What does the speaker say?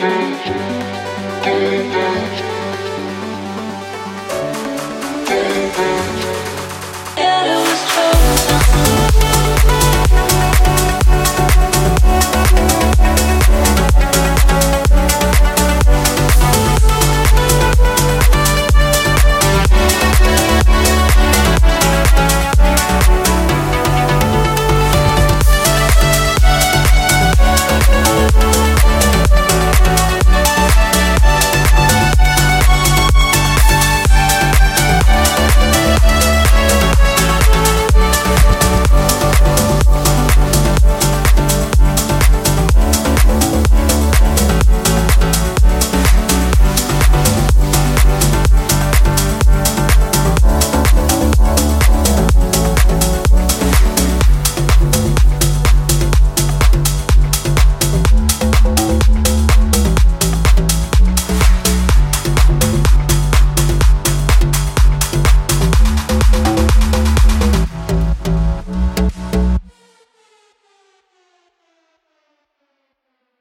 do, you.